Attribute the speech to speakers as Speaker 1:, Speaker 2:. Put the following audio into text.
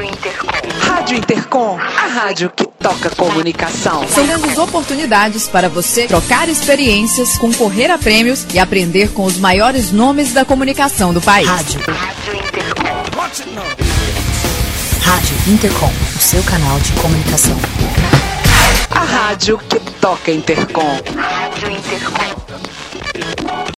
Speaker 1: Rádio Intercom. Rádio Intercom, a rádio que toca comunicação.
Speaker 2: São grandes oportunidades para você trocar experiências, concorrer a prêmios e aprender com os maiores nomes da comunicação do país.
Speaker 1: Rádio. Rádio Intercom.
Speaker 3: Rádio Intercom, o seu canal de comunicação.
Speaker 1: A rádio que toca Intercom. Intercom.